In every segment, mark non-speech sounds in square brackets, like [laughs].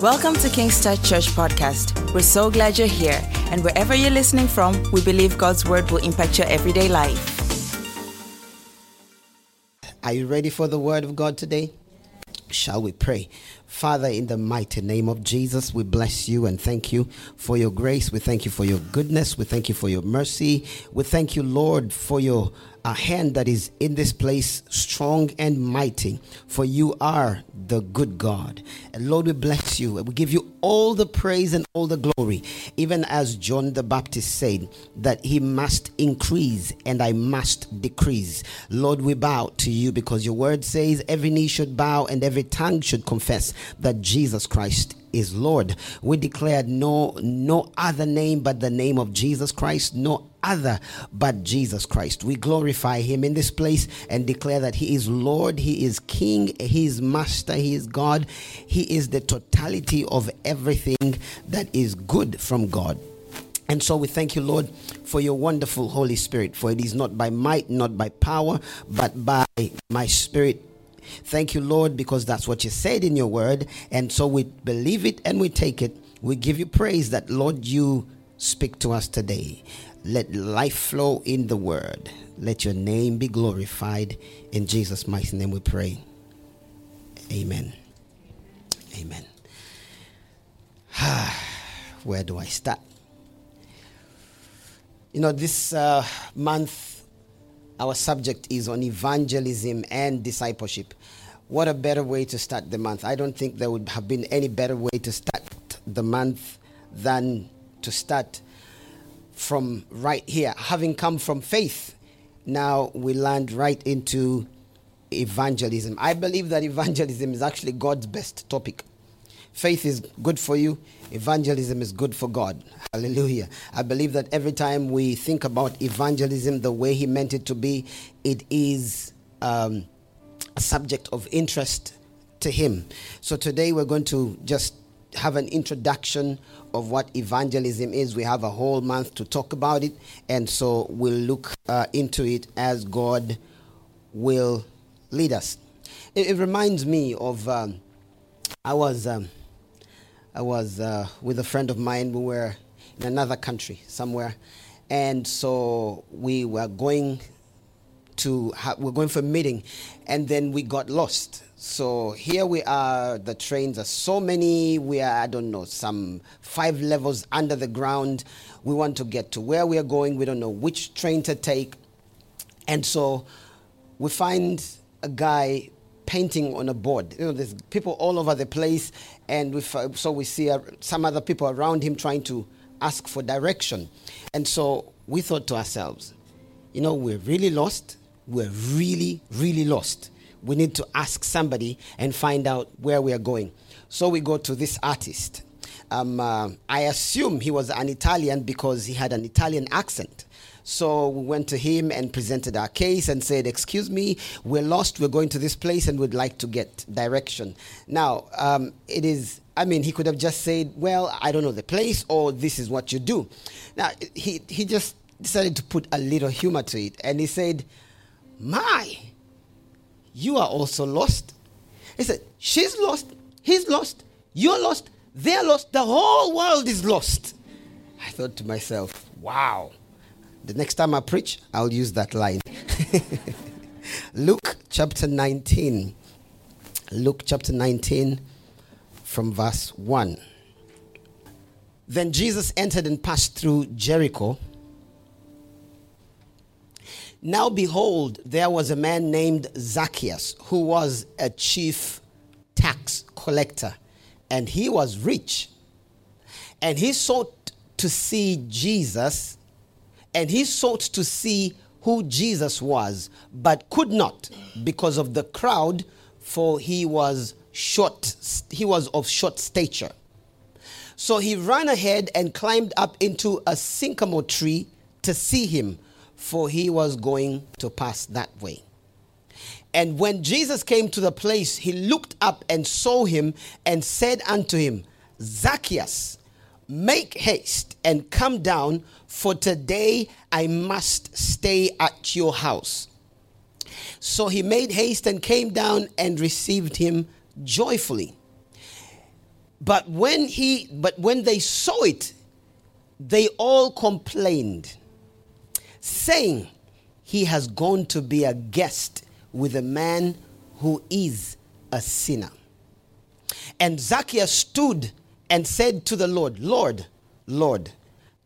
Welcome to King's Touch Church Podcast. We're so glad you're here, and wherever you're listening from, we believe God's word will impact your everyday life. Are you ready for the word of God today? Shall we pray? Father, in the mighty name of Jesus, we bless you and thank you for your grace. We thank you for your goodness. We thank you for your mercy. We thank you, Lord, for your uh, hand that is in this place, strong and mighty. For you are the good God. And Lord, we bless you. We give you all the praise and all the glory, even as John the Baptist said that he must increase and I must decrease. Lord, we bow to you because your word says every knee should bow and every tongue should confess that Jesus Christ is Lord. We declare no no other name but the name of Jesus Christ, no other but Jesus Christ. We glorify him in this place and declare that he is Lord, he is King, he is Master, he is God. He is the totality of everything that is good from God. And so we thank you, Lord, for your wonderful Holy Spirit. For it is not by might, not by power, but by my Spirit, Thank you, Lord, because that's what you said in your word. And so we believe it and we take it. We give you praise that, Lord, you speak to us today. Let life flow in the word. Let your name be glorified. In Jesus' mighty name we pray. Amen. Amen. Where do I start? You know, this uh, month our subject is on evangelism and discipleship. What a better way to start the month. I don't think there would have been any better way to start the month than to start from right here. Having come from faith, now we land right into evangelism. I believe that evangelism is actually God's best topic. Faith is good for you, evangelism is good for God. Hallelujah. I believe that every time we think about evangelism the way He meant it to be, it is um, a subject of interest to Him. So today we're going to just have an introduction of what evangelism is. We have a whole month to talk about it, and so we'll look uh, into it as God will lead us. It, it reminds me of um, I was um, I was uh, with a friend of mine. We were in another country somewhere, and so we were going to ha- we're going for a meeting, and then we got lost. So here we are. The trains are so many. We are I don't know some five levels under the ground. We want to get to where we are going. We don't know which train to take, and so we find a guy painting on a board. You know, there's people all over the place, and we, so we see uh, some other people around him trying to ask for direction. And so we thought to ourselves, you know, we're really lost. We're really, really lost. We need to ask somebody and find out where we are going. So we go to this artist. Um, uh, I assume he was an Italian because he had an Italian accent. So we went to him and presented our case and said, Excuse me, we're lost. We're going to this place and we'd like to get direction. Now, um, it is, I mean, he could have just said, Well, I don't know the place or this is what you do. Now, he, he just decided to put a little humor to it and he said, My, you are also lost. He said, She's lost, he's lost, you're lost, they're lost, the whole world is lost. I thought to myself, Wow. The next time I preach, I'll use that line. [laughs] Luke chapter 19. Luke chapter 19 from verse 1. Then Jesus entered and passed through Jericho. Now behold, there was a man named Zacchaeus who was a chief tax collector, and he was rich. And he sought to see Jesus and he sought to see who Jesus was, but could not because of the crowd, for he was short, he was of short stature. So he ran ahead and climbed up into a sycamore tree to see him, for he was going to pass that way. And when Jesus came to the place, he looked up and saw him and said unto him, Zacchaeus, make haste and come down, for today I must stay at your house. So he made haste and came down and received him joyfully. But when he but when they saw it, they all complained, saying, He has gone to be a guest with a man who is a sinner. And Zacchaeus stood and said to the Lord, Lord, Lord,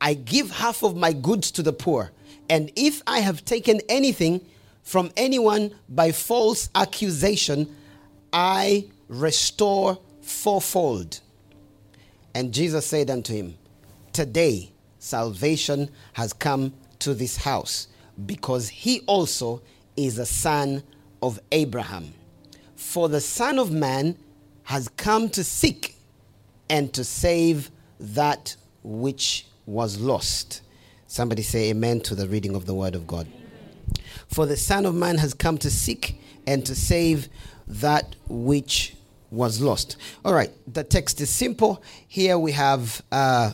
I give half of my goods to the poor, and if I have taken anything from anyone by false accusation, I restore fourfold. And Jesus said unto him, Today salvation has come to this house, because he also is a son of Abraham. For the Son of Man has come to seek and to save that which was lost. Somebody say amen to the reading of the word of God. For the Son of Man has come to seek and to save that which was lost. All right, the text is simple. Here we have uh,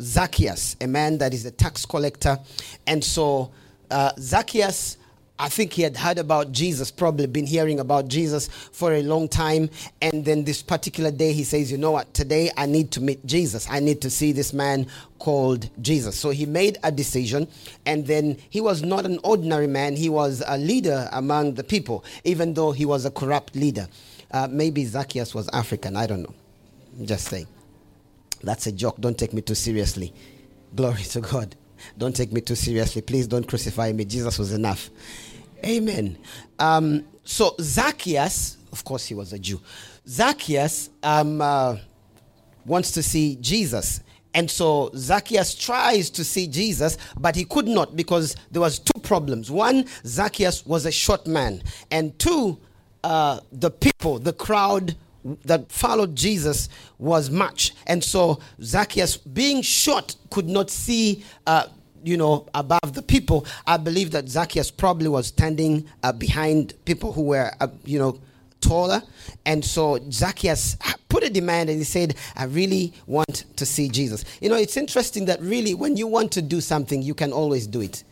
Zacchaeus, a man that is a tax collector. And so uh, Zacchaeus I think he had heard about Jesus, probably been hearing about Jesus for a long time. And then this particular day, he says, You know what? Today I need to meet Jesus. I need to see this man called Jesus. So he made a decision. And then he was not an ordinary man, he was a leader among the people, even though he was a corrupt leader. Uh, maybe Zacchaeus was African. I don't know. just saying. That's a joke. Don't take me too seriously. Glory to God. Don't take me too seriously. Please don't crucify me. Jesus was enough. Amen. Um, so Zacchaeus, of course, he was a Jew. Zacchaeus um, uh, wants to see Jesus. And so Zacchaeus tries to see Jesus, but he could not because there was two problems. One, Zacchaeus was a short man, and two, uh, the people, the crowd that followed Jesus was much. And so Zacchaeus, being short, could not see uh, you know, above the people, I believe that Zacchaeus probably was standing uh, behind people who were, uh, you know, taller. And so Zacchaeus put a demand and he said, I really want to see Jesus. You know, it's interesting that really when you want to do something, you can always do it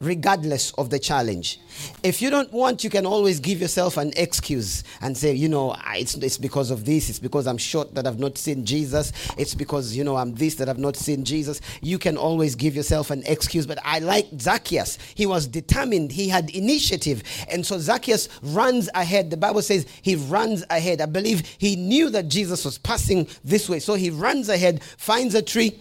regardless of the challenge. If you don't want, you can always give yourself an excuse and say, you know, it's, it's because of this, it's because I'm short that I've not seen Jesus, it's because, you know, I'm this that I've not seen Jesus. You can always give yourself an excuse. But I like Zacchaeus. He was determined, he had initiative. And so Zacchaeus runs ahead. The Bible says he runs ahead. I believe he knew that Jesus was passing this way. So he runs ahead, finds a tree,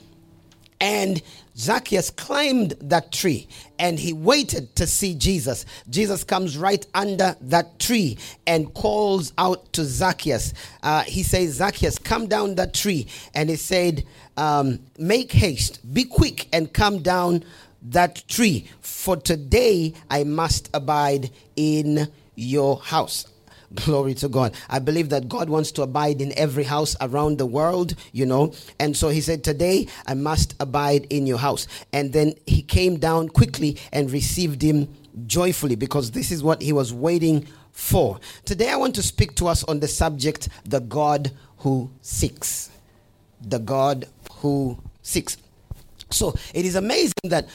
and Zacchaeus climbed that tree and he waited to see Jesus. Jesus comes right under that tree and calls out to Zacchaeus. Uh, he says, Zacchaeus, come down that tree. And he said, um, Make haste, be quick, and come down that tree, for today I must abide in your house. Glory to God. I believe that God wants to abide in every house around the world, you know. And so he said, Today I must abide in your house. And then he came down quickly and received him joyfully because this is what he was waiting for. Today I want to speak to us on the subject the God who seeks. The God who seeks. So it is amazing that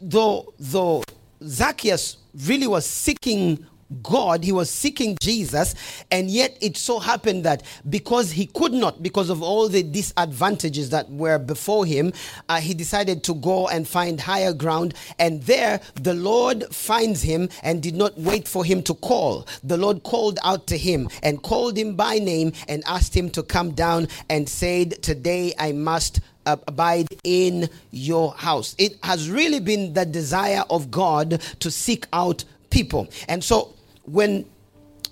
though though Zacchaeus really was seeking God, he was seeking Jesus, and yet it so happened that because he could not, because of all the disadvantages that were before him, uh, he decided to go and find higher ground. And there, the Lord finds him and did not wait for him to call. The Lord called out to him and called him by name and asked him to come down and said, Today I must abide in your house. It has really been the desire of God to seek out people. And so when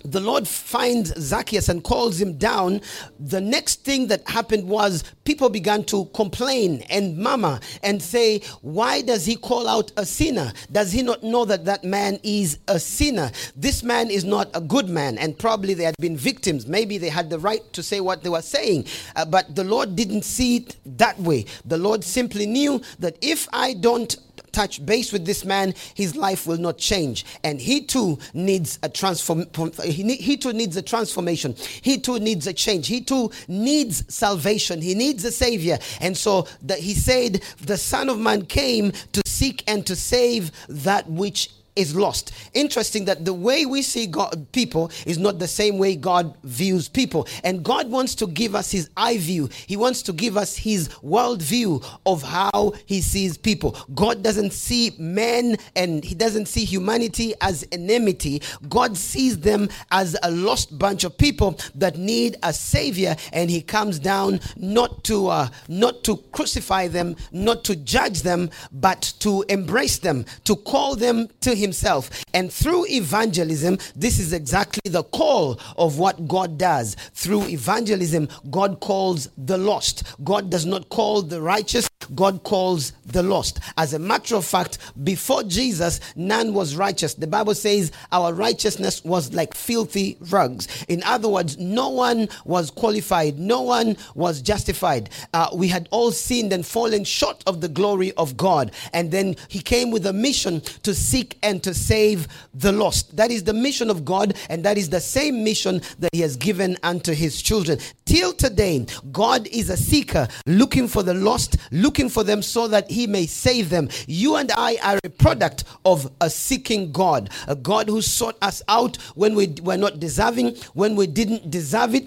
the Lord finds Zacchaeus and calls him down, the next thing that happened was people began to complain and murmur and say, Why does he call out a sinner? Does he not know that that man is a sinner? This man is not a good man. And probably they had been victims. Maybe they had the right to say what they were saying. Uh, but the Lord didn't see it that way. The Lord simply knew that if I don't touch base with this man, his life will not change. And he too needs a transform. He, too needs a transformation. He too needs a change. He too needs salvation. He needs a savior. And so that he said, the Son of Man came to seek and to save that which is lost. Interesting that the way we see God, people is not the same way God views people. And God wants to give us his eye view. He wants to give us his world view of how he sees people. God doesn't see men and he doesn't see humanity as enmity. God sees them as a lost bunch of people that need a savior and he comes down not to uh, not to crucify them, not to judge them, but to embrace them, to call them to himself. And through evangelism, this is exactly the call of what God does. Through evangelism, God calls the lost. God does not call the righteous, God calls the lost. As a matter of fact, before Jesus, none was righteous. The Bible says our righteousness was like filthy rugs. In other words, no one was qualified, no one was justified. Uh, we had all sinned and fallen short of the glory of God. And then He came with a mission to seek and to save the lost. That is the mission of God, and that is the same mission that He has given unto His children. Till today, God is a seeker looking for the lost, looking for them so that He may save them. You and I are a product of a seeking God, a God who sought us out when we were not deserving, when we didn't deserve it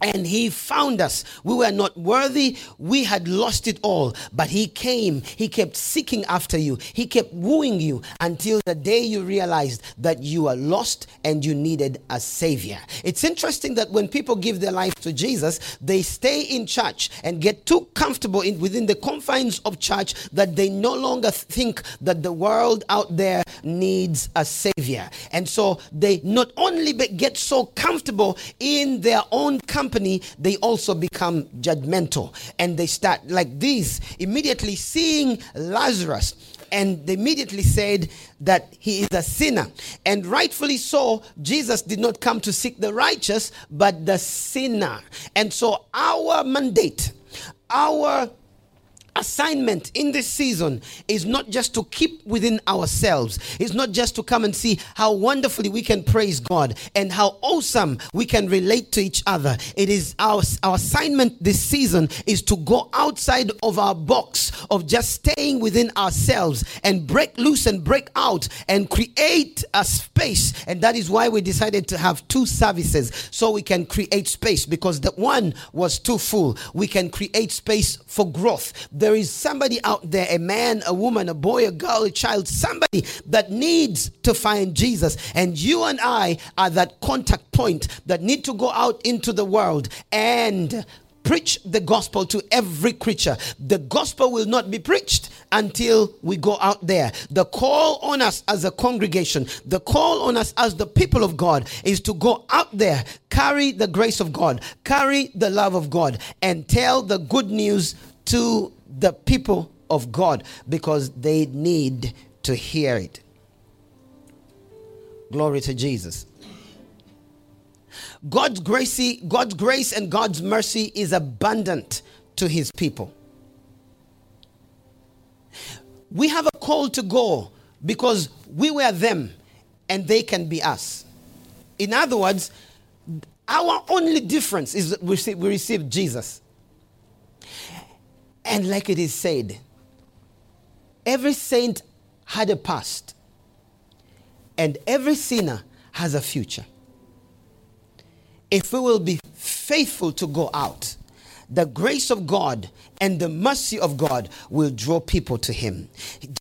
and he found us. We were not worthy. We had lost it all. But he came. He kept seeking after you. He kept wooing you until the day you realized that you are lost and you needed a savior. It's interesting that when people give their life to Jesus, they stay in church and get too comfortable in, within the confines of church that they no longer think that the world out there needs a savior. And so they not only get so comfortable in their own company, company, they also become judgmental and they start like this immediately seeing Lazarus and they immediately said that he is a sinner. And rightfully so, Jesus did not come to seek the righteous, but the sinner. And so our mandate, our assignment in this season is not just to keep within ourselves. It's not just to come and see how wonderfully we can praise God and how awesome we can relate to each other. It is our, our assignment this season is to go outside of our box of just staying within ourselves and break loose and break out and create a space. And that is why we decided to have two services so we can create space because the one was too full. We can create space for growth there is somebody out there, a man, a woman, a boy, a girl, a child, somebody that needs to find Jesus. And you and I are that contact point that need to go out into the world and preach the gospel to every creature. The gospel will not be preached until we go out there. The call on us as a congregation, the call on us as the people of God is to go out there, carry the grace of God, carry the love of God, and tell the good news to the people of God because they need to hear it. Glory to Jesus. God's grace, God's grace and God's mercy is abundant to his people. We have a call to go because we were them and they can be us. In other words, our only difference is that we received Jesus. And like it is said, every saint had a past, and every sinner has a future. If we will be faithful to go out, the grace of God and the mercy of God will draw people to him.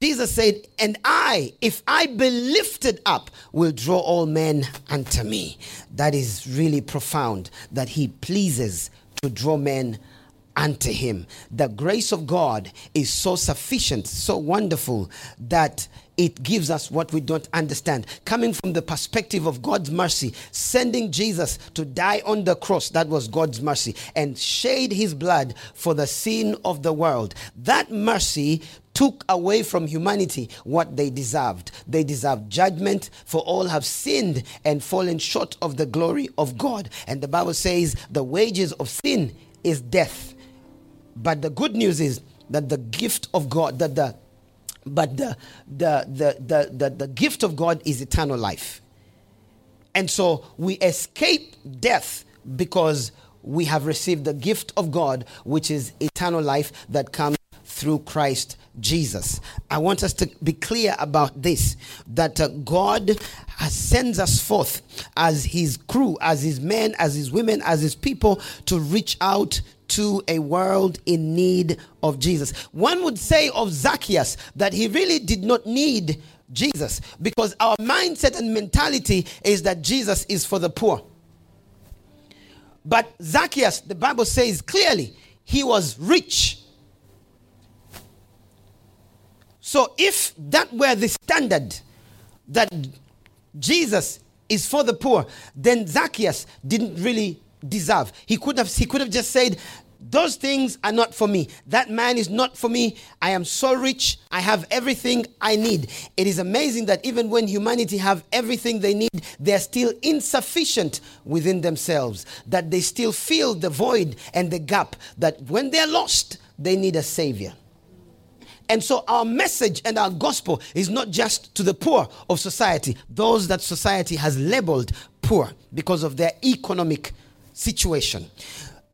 Jesus said, And I, if I be lifted up, will draw all men unto me. That is really profound that he pleases to draw men unto him. The grace of God is so sufficient, so wonderful that it gives us what we don't understand. Coming from the perspective of God's mercy, sending Jesus to die on the cross, that was God's mercy, and shed his blood for the sin of the world. That mercy took away from humanity what they deserved. They deserved judgment, for all have sinned and fallen short of the glory of God. And the Bible says the wages of sin is death but the good news is that the gift of God, that the but the the the the the, the gift of God is eternal life. And so we escape death because we have received the gift of God, which is eternal life that comes through Christ Jesus. I want us to be clear about this that uh, God sends us forth as his crew, as his men, as his women, as his people to reach out to a world in need of Jesus. One would say of Zacchaeus that he really did not need Jesus because our mindset and mentality is that Jesus is for the poor. But Zacchaeus, the Bible says clearly, he was rich. So if that were the standard that Jesus is for the poor, then Zacchaeus didn't really deserve. He could have he could have just said, those things are not for me. That man is not for me. I am so rich. I have everything I need. It is amazing that even when humanity have everything they need, they're still insufficient within themselves. That they still feel the void and the gap. That when they're lost, they need a savior. And so our message and our gospel is not just to the poor of society, those that society has labeled poor because of their economic situation.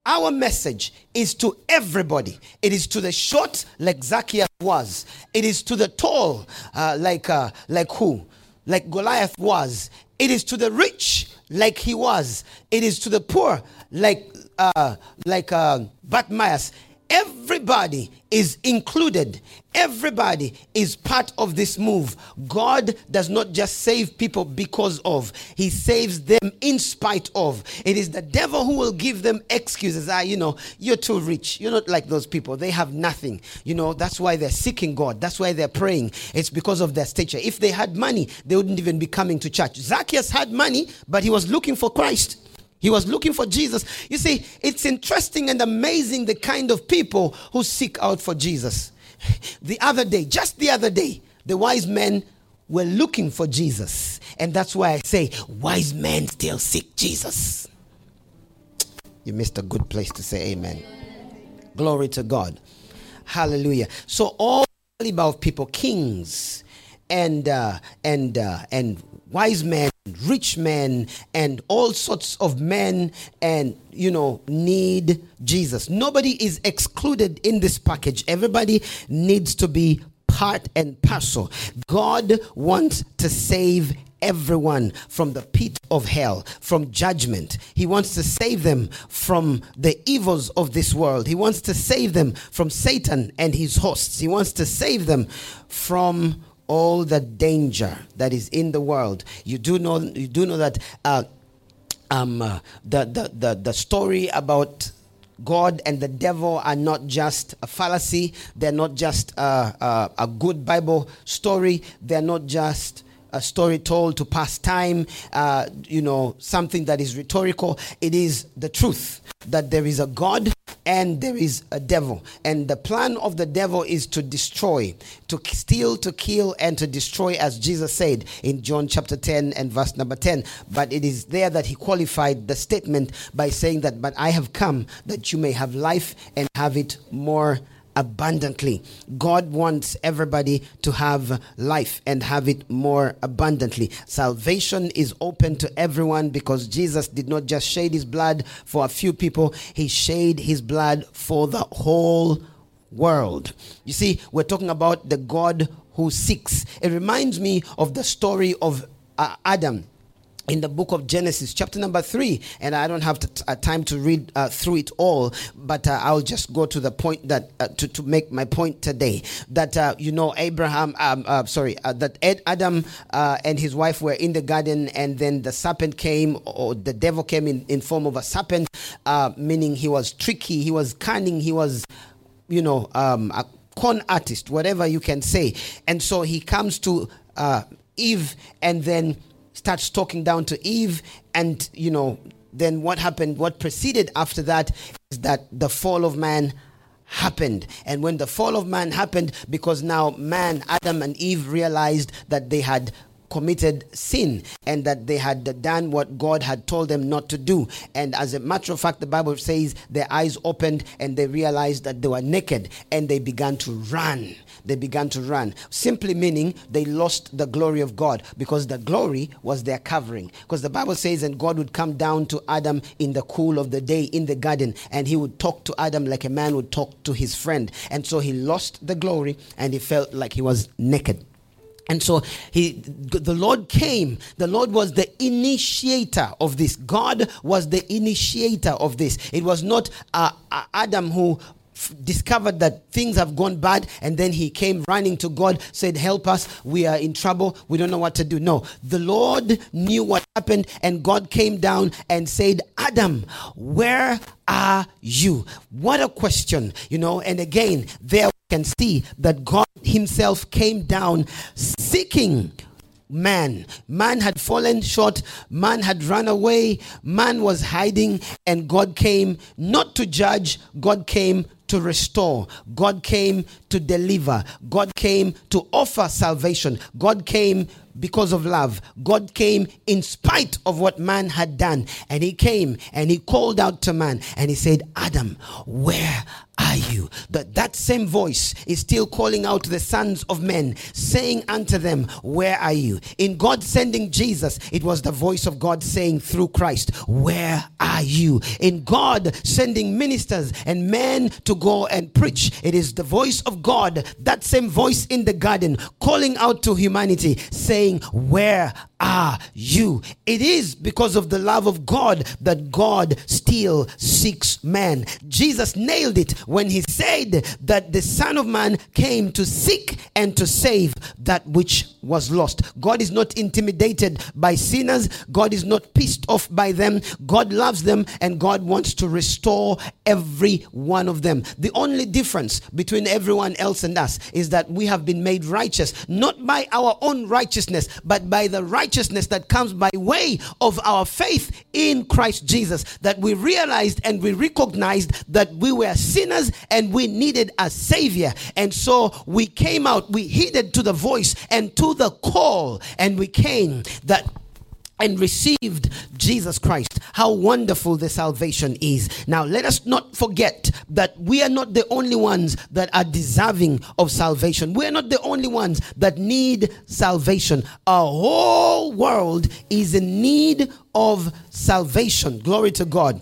Our message is to everybody. It is to the short, like Zacchaeus was. It is to the tall, uh, like uh, like who, like Goliath was. It is to the rich, like he was. It is to the poor, like uh, like uh, Bartimaeus. Everybody is included. Everybody is part of this move. God does not just save people because of, He saves them in spite of. It is the devil who will give them excuses. Ah, you know, you're too rich. You're not like those people. They have nothing. You know, that's why they're seeking God. That's why they're praying. It's because of their stature. If they had money, they wouldn't even be coming to church. Zacchaeus had money, but he was looking for Christ. He was looking for Jesus. You see, it's interesting and amazing the kind of people who seek out for Jesus. [laughs] The other day, just the other day, the wise men were looking for Jesus. And that's why I say, wise men still seek Jesus. You missed a good place to say amen. Glory to God. Hallelujah. So all about people, kings and uh, and uh, and wise men, rich men, and all sorts of men, and you know, need Jesus. Nobody is excluded in this package. Everybody needs to be part and parcel. God wants to save everyone from the pit of hell, from judgment. He wants to save them from the evils of this world. He wants to save them from Satan and his hosts. He wants to save them from all the danger that is in the world. You do know, you do know that uh, um, uh, the, the, the, the story about God and the devil are not just a fallacy. They're not just uh, uh, a good Bible story. They're not just a story told to pass time, uh, you know, something that is rhetorical. It is the truth that there is a God and there is a devil. And the plan of the devil is to destroy, to steal, to kill, and to destroy, as Jesus said in John chapter 10 and verse number 10. But it is there that he qualified the statement by saying that, But I have come that you may have life and have it more abundantly. God wants everybody to have life and have it more abundantly. Salvation is open to everyone because Jesus did not just shed his blood for a few people, he shed his blood for the whole world. You see, we're talking about the God who seeks. It reminds me of the story of uh, Adam in the book of Genesis, chapter number three, and I don't have to, uh, time to read uh, through it all, but uh, I'll just go to the point that uh, to, to make my point today. That uh, you know, Abraham, um, uh, sorry, that Ed, Adam and his wife were in the garden, and then the serpent came, or the devil came in in form of a serpent, meaning he was tricky, he was cunning, he was, you know, um, a con artist, whatever you can say, and so he comes to Eve, and then starts talking down to Eve, and you know, then what happened? What preceded after that is that the fall of man happened. And when the fall of man happened, because now man, Adam and Eve realized that they had committed sin and that they had done what God had told them not to do. And as a matter of fact, the Bible says their eyes opened and they realized that they were naked and they began to run. They began to run. Simply meaning they lost the glory of God because the glory was their covering. Because the Bible says, and God would come down to Adam in the cool of the day in the garden and he would talk to Adam like a man would talk to his friend. And so he lost the glory and he felt like he was naked. And so he, the Lord came. The Lord was the initiator of this. God was the initiator of this. It was not uh, uh Adam who discovered that things have gone bad and then he came running to God, said, Help us, we are in trouble, we don't know what to do. No, the Lord knew what happened and God came down and said, Adam, where are you? What a question, you know. And again, there we can see that God Himself came down seeking man. Man had fallen short, man had run away, man was hiding, and God came not to judge, God came to restore. God came to deliver. God came to offer salvation. God came because of love. God came in spite of what man had done. And he came and he called out to man and he said, Adam, where are you? That that same voice is still calling out to the sons of men, saying unto them, Where are you? In God sending Jesus, it was the voice of God saying through Christ, Where are you? In God sending ministers and men to go and preach, it is the voice of God, that same voice in the garden, calling out to humanity, saying, Where are you? It is because of the love of God that God still seeks man. Jesus nailed it when he said that the Son of Man came to seek and to save that which was lost. God is not intimidated by sinners, God is not pissed off by them. God loves them and God wants to restore every one of them. The only difference between everyone else and us is that we have been made righteous, not by our own righteousness, but by the righteousness that comes by way of our faith in Christ Jesus. That we realized and we recognized that we were sinners and we needed a savior. And so we came out, we heeded to the voice and to the call, and we came that and received Jesus Christ. How wonderful the salvation is. Now, let us not forget that we are not the only ones that are deserving of salvation. We are not the only ones that need salvation. Our whole world is in need of salvation. Glory to God.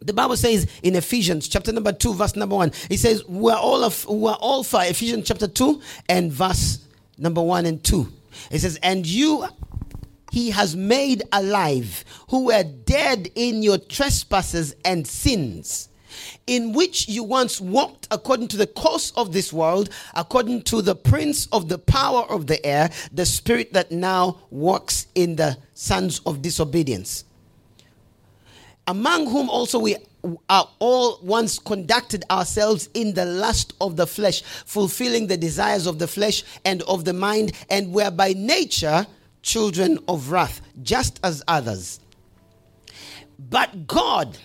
The Bible says in Ephesians chapter number 2 verse number 1 it says we're all of we're all for Ephesians chapter 2 and verse number 1 and 2 it says and you he has made alive who were dead in your trespasses and sins in which you once walked according to the course of this world, according to the prince of the power of the air, the spirit that now works in the sons of disobedience. Among whom also we are all once conducted ourselves in the lust of the flesh, fulfilling the desires of the flesh and of the mind, and were by nature children of wrath, just as others. But God,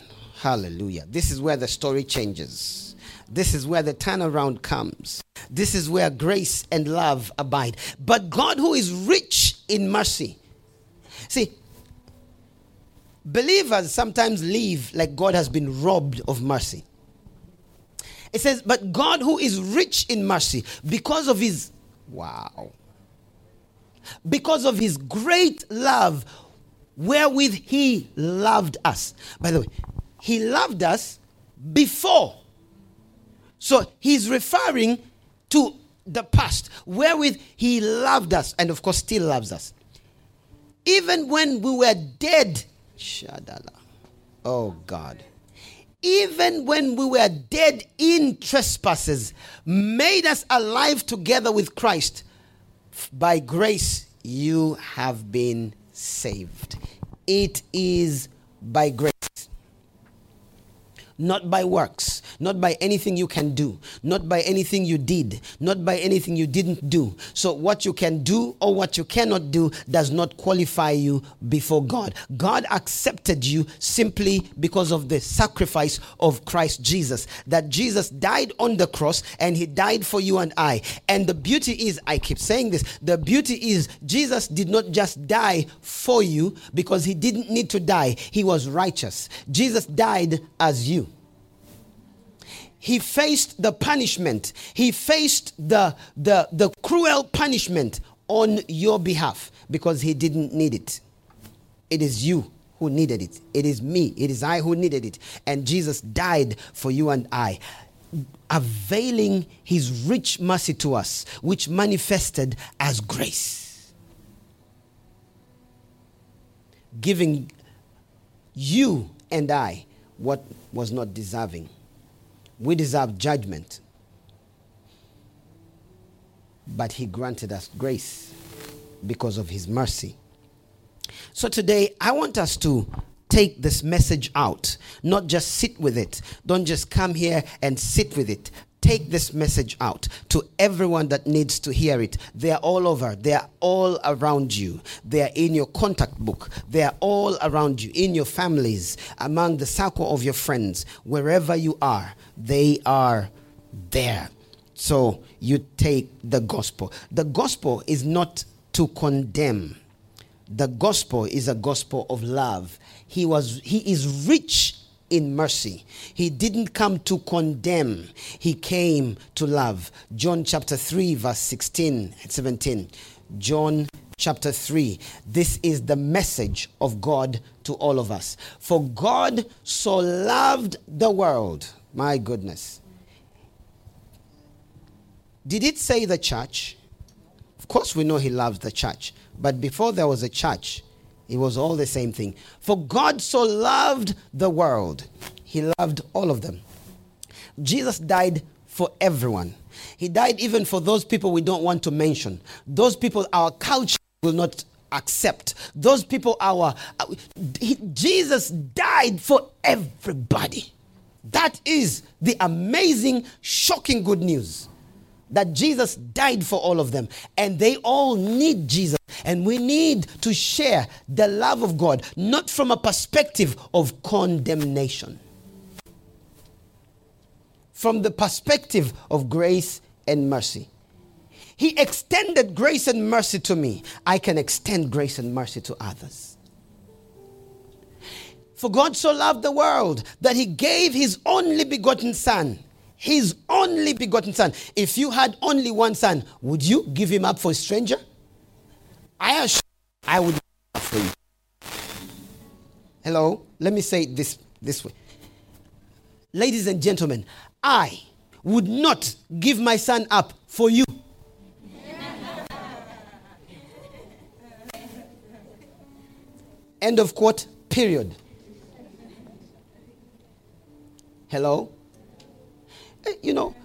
hallelujah, this is where the story changes. This is where the turnaround comes. This is where grace and love abide. But God, who is rich in mercy, see, Believers sometimes live like God has been robbed of mercy. It says, But God, who is rich in mercy, because of his, wow, because of his great love, wherewith he loved us. By the way, he loved us before. So he's referring to the past, wherewith he loved us, and of course, still loves us. Even when we were dead Shadala. Oh God. Even when we were dead in trespasses, made us alive together with Christ. By grace, you have been saved. It is by grace, not by works, not by anything you can do, not by anything you did, not by anything you didn't do. So, what you can do or what you cannot do does not qualify you before God. God accepted you simply because of the sacrifice of Christ Jesus. That Jesus died on the cross and he died for you and I. And the beauty is, I keep saying this, the beauty is, Jesus did not just die for you because he didn't need to die, he was righteous. Jesus died as you he faced the punishment. He faced the, the the cruel punishment on your behalf because he didn't need it. It is you who needed it. It is me. It is i who needed it. And jesus died for you and i availing his rich mercy to us which manifested as grace. Giving you and i what was not deserving we deserve judgment. But He granted us grace because of His mercy. So today, I want us to take this message out, not just sit with it. Don't just come here and sit with it take this message out to everyone that needs to hear it. They are all over. They are all around you. They are in your contact book. They are all around you, in your families, among the circle of your friends, wherever you are. They are there. So you take the gospel. The gospel is not to condemn. The gospel is a gospel of love. He was he is rich in mercy. He didn't come to condemn, he came to love. John chapter 3, verse 16 and 17. John chapter 3. This is the message of God to all of us. For God so loved the world. My goodness. Did it say the church? Of course, we know he loves the church. But before there was a church, it was all the same thing. For God so loved the world, He loved all of them. Jesus died for everyone. He died even for those people we don't want to mention. Those people our culture will not accept. Those people our. Jesus died for everybody. That is the amazing, shocking good news that Jesus died for all of them. And they all need Jesus. And we need to share the love of God, not from a perspective of condemnation, from the perspective of grace and mercy. He extended grace and mercy to me. I can extend grace and mercy to others. For God so loved the world that he gave his only begotten Son his only begotten son. If you had only one son, would you give him up for a stranger? I assure you, I would for you. Hello? Let me say this, this way. Ladies and gentlemen, I would not give my son up for you. End of quote, period. Hello? Eh, you know,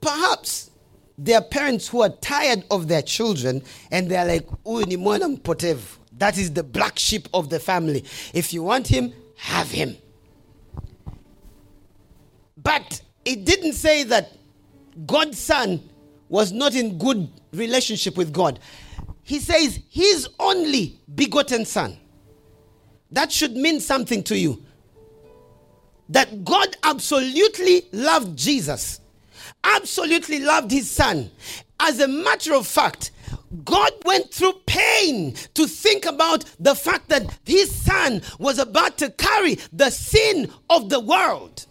perhaps there are parents who are tired of their children and they're like. That is the black sheep of the family. If you want him, have him. But it didn't say that God's son was not in good relationship with God. He says his only begotten son. That should mean something to you that God absolutely loved Jesus, absolutely loved his son. As a matter of fact, God went through pain to think about the fact that his son was about to carry the sin of the world.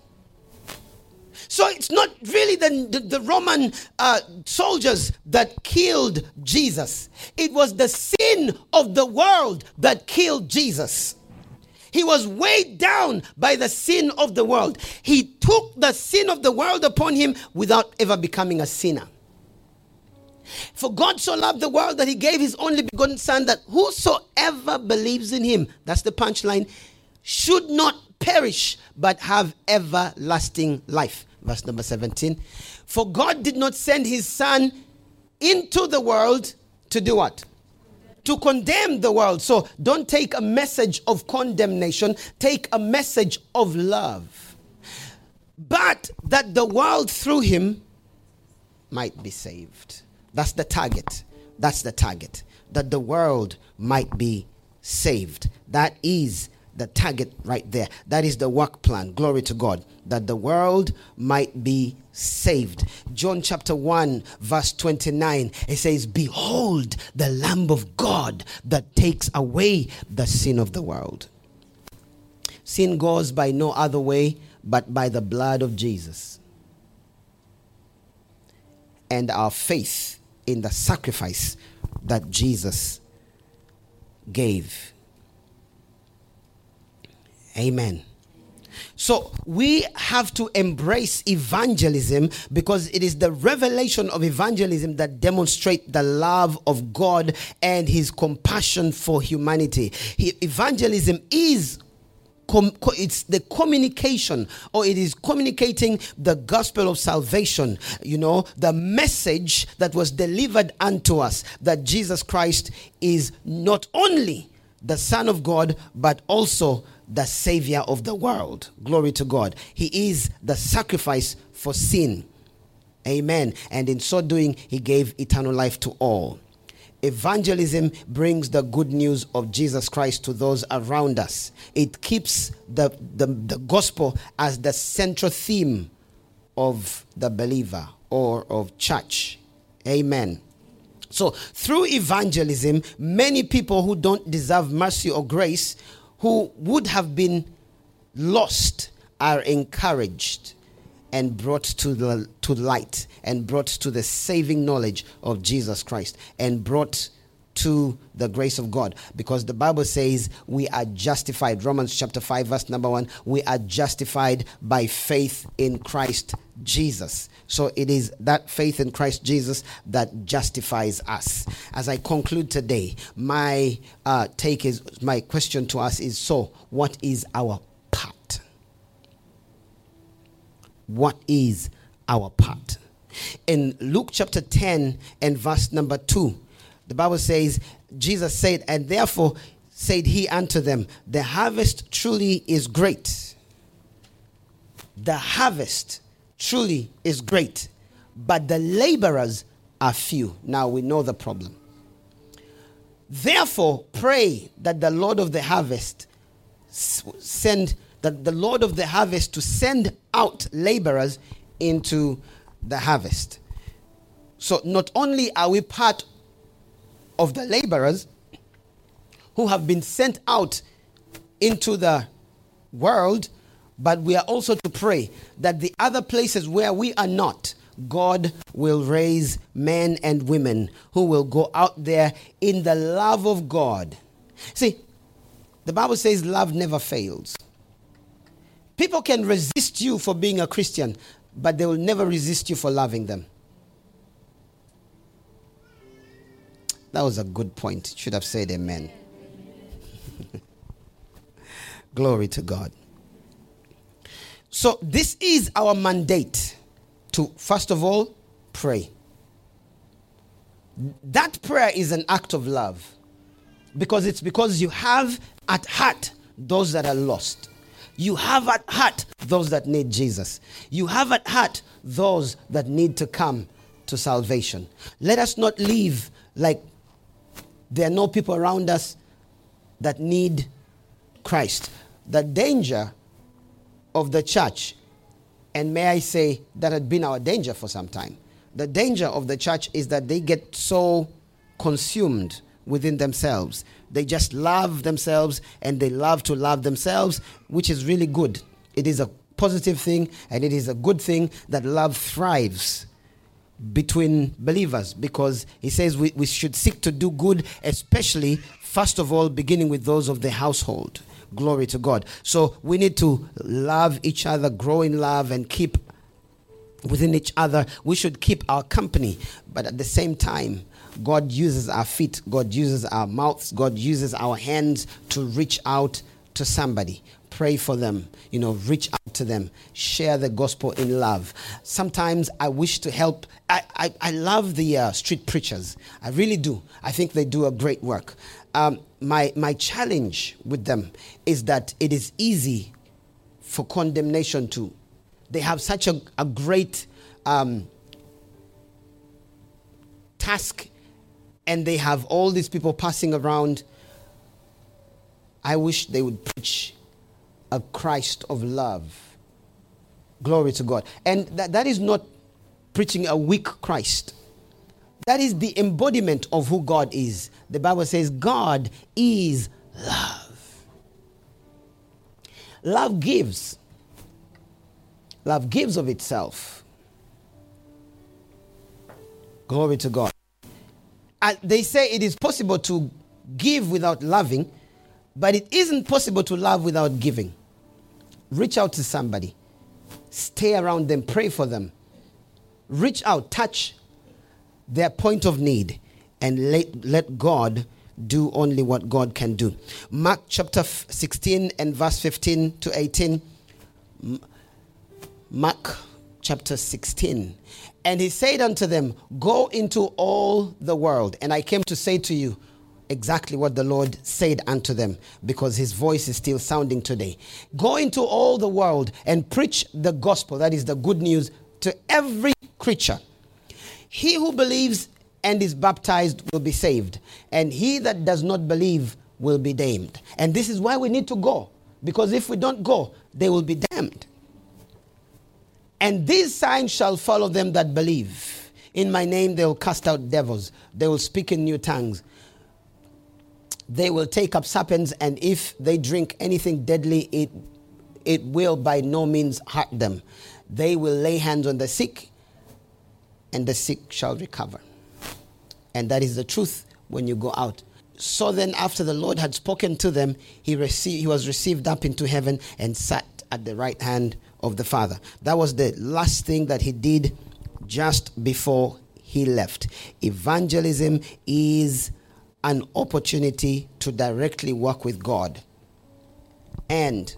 So it's not really the, the, the Roman uh, soldiers that killed Jesus, it was the sin of the world that killed Jesus. He was weighed down by the sin of the world. He took the sin of the world upon him without ever becoming a sinner. For God so loved the world that he gave his only begotten Son, that whosoever believes in him, that's the punchline, should not perish but have everlasting life. Verse number 17. For God did not send his Son into the world to do what? To condemn the world. So don't take a message of condemnation, take a message of love. but that the world through him might be saved. That's the target. That's the target. That the world might be saved. That is the target right there. That is the work plan. Glory to God. That the world might be saved. John chapter 1, verse 29, it says, Behold the Lamb of God that takes away the sin of the world. Sin goes by no other way but by the blood of Jesus. And our faith in the sacrifice that Jesus gave. Amen. So we have to embrace evangelism because it is the revelation of evangelism that demonstrate the love of God and his compassion for humanity. He, evangelism is Com- it's the communication or it is communicating the gospel of salvation you know the message that was delivered unto us that jesus christ is not only the son of god but also the savior of the world glory to god he is the sacrifice for sin amen and in so doing he gave eternal life to all Evangelism brings the good news of Jesus Christ to those around us. It keeps the, the, the gospel as the central theme of the believer or of church. Amen. So, through evangelism, many people who don't deserve mercy or grace, who would have been lost, are encouraged and brought to the to light and brought to the saving knowledge of Jesus Christ and brought to the grace of God. Because the Bible says we are justified. Romans chapter 5 verse number 1 we are justified by faith in Christ Jesus. So it is that faith in Christ Jesus that justifies us. As I conclude today my uh, take is my question to us is so what is our part? What is our part. In Luke chapter 10 and verse number 2, the Bible says, Jesus said, And therefore said he unto them, The harvest truly is great. The harvest truly is great, but the laborers are few. Now we know the problem. Therefore, pray that the Lord of the harvest send that the Lord of the harvest to send out laborers into the harvest. So not only are we part of the laborers who have been sent out into the world, but we are also to pray that the other places where we are not, God will raise men and women who will go out there in the love of God. See, the Bible says love never fails. People can resist you for being a Christian, but they will never resist you for loving them. That was a good point. Should have said amen. [laughs] Glory to God. So, this is our mandate to, first of all, pray. That prayer is an act of love because it's because you have at heart those that are lost. You have at heart those that need Jesus. You have at heart those that need to come to salvation. Let us not live like there are no people around us that need Christ. The danger of the church, and may I say that had been our danger for some time, the danger of the church is that they get so consumed within themselves they just love themselves and they love to love themselves, which is really good. It is a positive thing and it is a good thing that love thrives between believers because he says we, we should seek to do good, especially, first of all, beginning with those of the household. Glory to God. So we need to love each other, grow in love, and keep within each other. We should keep our company, but at the same time, God uses our feet, God uses our mouths, God uses our hands to reach out to somebody. Pray for them, you know, reach out to them, share the gospel in love. Sometimes I wish to help. I, I, I love the uh, street preachers, I really do. I think they do a great work. Um, my, my challenge with them is that it is easy for condemnation to they have such a, a great um, task and they have all these people passing around. I wish they would preach a Christ of love. Glory to God. And that, that is not preaching a weak Christ. That is the embodiment of who God is. The Bible says God is love. Love gives. Love gives of itself. Glory to God. And they say it is possible to give without loving, but it isn't possible to love without giving. Reach out to somebody, stay around them, pray for them. Reach out, touch their point of need, and let, let God do only what God can do. Mark chapter 16 and verse 15 to 18. Mark chapter 16. And he said unto them, Go into all the world. And I came to say to you exactly what the Lord said unto them, because his voice is still sounding today. Go into all the world and preach the gospel, that is the good news, to every creature. He who believes and is baptized will be saved, and he that does not believe will be damned. And this is why we need to go, because if we don't go, they will be damned. And these signs shall follow them that believe. In my name they will cast out devils, they will speak in new tongues. They will take up serpents, and if they drink anything deadly, it, it will by no means hurt them. They will lay hands on the sick, and the sick shall recover. And that is the truth when you go out. So then, after the Lord had spoken to them, he, received, he was received up into heaven and sat at the right hand of the Father. That was the last thing that he did just before he left. Evangelism is an opportunity to directly work with God and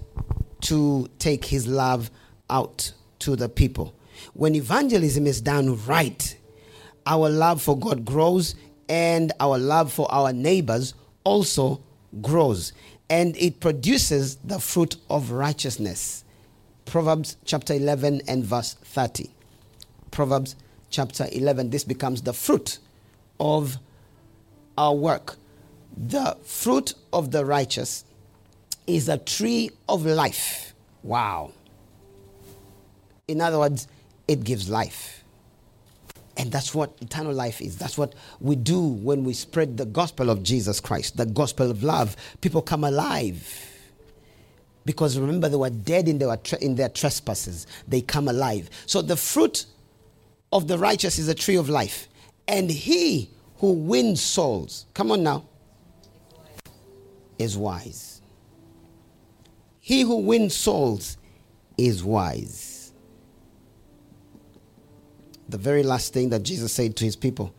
to take his love out to the people. When evangelism is done right, our love for God grows and our love for our neighbors also grows and it produces the fruit of righteousness. Proverbs chapter 11 and verse 30. Proverbs chapter 11. This becomes the fruit of our work. The fruit of the righteous is a tree of life. Wow. In other words, it gives life. And that's what eternal life is. That's what we do when we spread the gospel of Jesus Christ, the gospel of love. People come alive because remember, they were dead in their, in their trespasses. They come alive. So the fruit of the righteous is a tree of life. And he who wins souls, come on now, is wise. He who wins souls is wise. The very last thing that Jesus said to his people,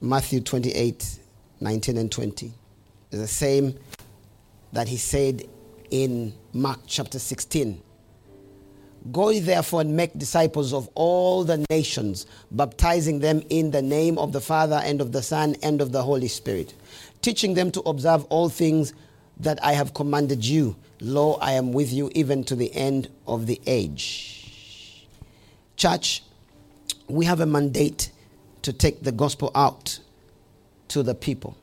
Matthew 28 19 and 20, is the same that he said in Mark chapter 16. Go therefore and make disciples of all the nations, baptizing them in the name of the Father and of the Son and of the Holy Spirit, teaching them to observe all things that I have commanded you. Lo, I am with you even to the end of the age. Church, we have a mandate to take the gospel out to the people.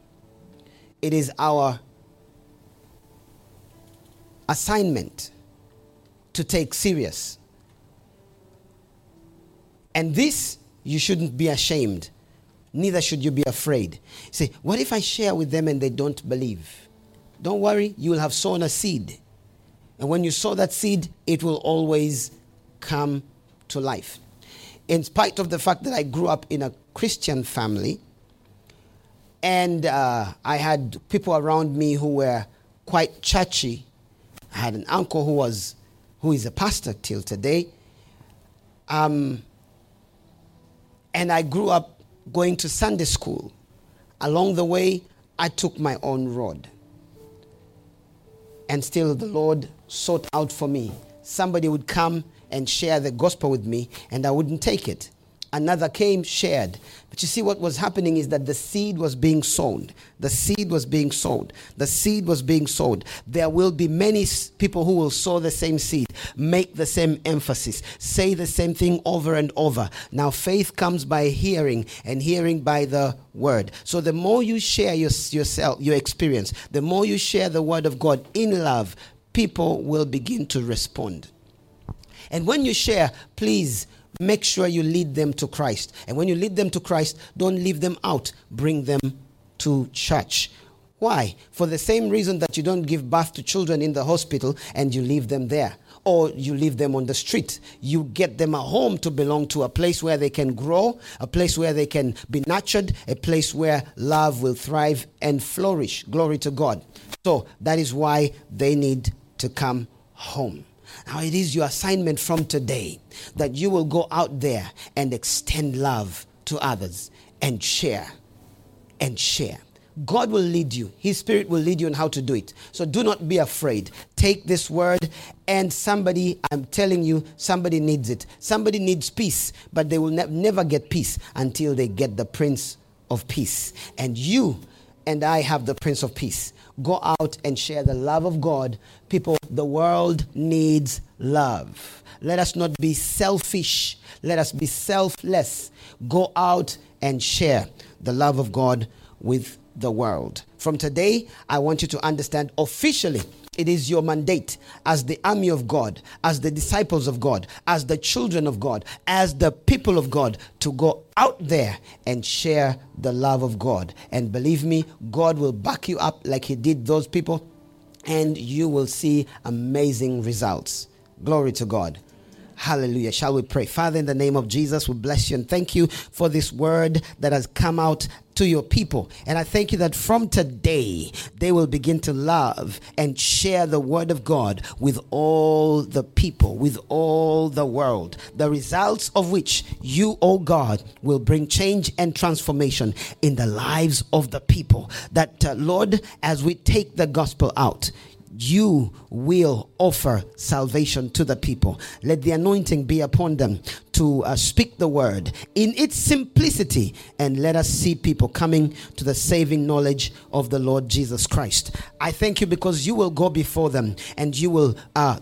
It is our assignment to take serious. And this, you shouldn't be ashamed. Neither should you be afraid. Say, what if I share with them and they don't believe? Don't worry, you will have sown a seed. And when you sow that seed, it will always come to life. In spite of the fact that I grew up in a Christian family, and uh, I had people around me who were quite churchy, I had an uncle who was who is a pastor till today. Um, and I grew up going to Sunday school. Along the way, I took my own road. And still, the Lord sought out for me. Somebody would come and share the gospel with me, and I wouldn't take it. Another came, shared. But you see, what was happening is that the seed was being sown. The seed was being sown. The seed was being sown. There will be many people who will sow the same seed, make the same emphasis, say the same thing over and over. Now, faith comes by hearing, and hearing by the word. So, the more you share your, yourself, your experience, the more you share the word of God in love, people will begin to respond. And when you share, please make sure you lead them to Christ. And when you lead them to Christ, don't leave them out, bring them to church. Why? For the same reason that you don't give birth to children in the hospital and you leave them there. Or you leave them on the street. You get them a home to belong to, a place where they can grow, a place where they can be nurtured, a place where love will thrive and flourish. Glory to God. So that is why they need to come home. Now, it is your assignment from today that you will go out there and extend love to others and share and share. God will lead you. His Spirit will lead you on how to do it. So do not be afraid. Take this word, and somebody, I'm telling you, somebody needs it. Somebody needs peace, but they will ne- never get peace until they get the Prince of Peace. And you and I have the Prince of Peace. Go out and share the love of God. People, the world needs love. Let us not be selfish. Let us be selfless. Go out and share the love of God with the world. From today, I want you to understand officially it is your mandate as the army of God, as the disciples of God, as the children of God, as the people of God to go out there and share the love of God. And believe me, God will back you up like He did those people, and you will see amazing results. Glory to God. Hallelujah. Shall we pray? Father, in the name of Jesus, we bless you and thank you for this word that has come out to your people. And I thank you that from today, they will begin to love and share the word of God with all the people, with all the world. The results of which you, oh God, will bring change and transformation in the lives of the people. That, uh, Lord, as we take the gospel out, you will offer salvation to the people. Let the anointing be upon them to uh, speak the word in its simplicity, and let us see people coming to the saving knowledge of the Lord Jesus Christ. I thank you because you will go before them and you will uh,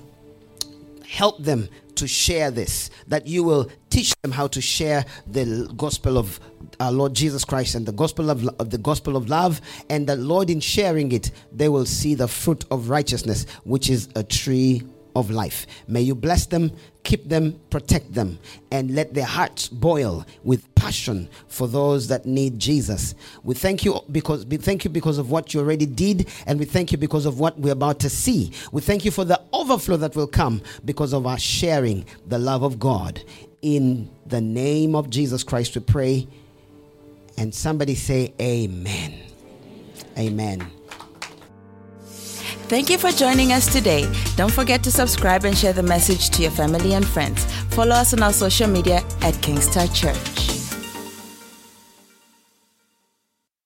help them to share this, that you will teach them how to share the gospel of our Lord Jesus Christ and the gospel of, of, the gospel of love, and that Lord, in sharing it, they will see the fruit of righteousness, which is a tree of life. May you bless them, keep them, protect them, and let their hearts boil with passion for those that need Jesus. We thank you because we thank you because of what you already did, and we thank you because of what we're about to see. We thank you for the overflow that will come because of our sharing the love of God. In the name of Jesus Christ, we pray. And somebody say, Amen. Amen. Thank you for joining us today. Don't forget to subscribe and share the message to your family and friends. Follow us on our social media at King's Touch Church.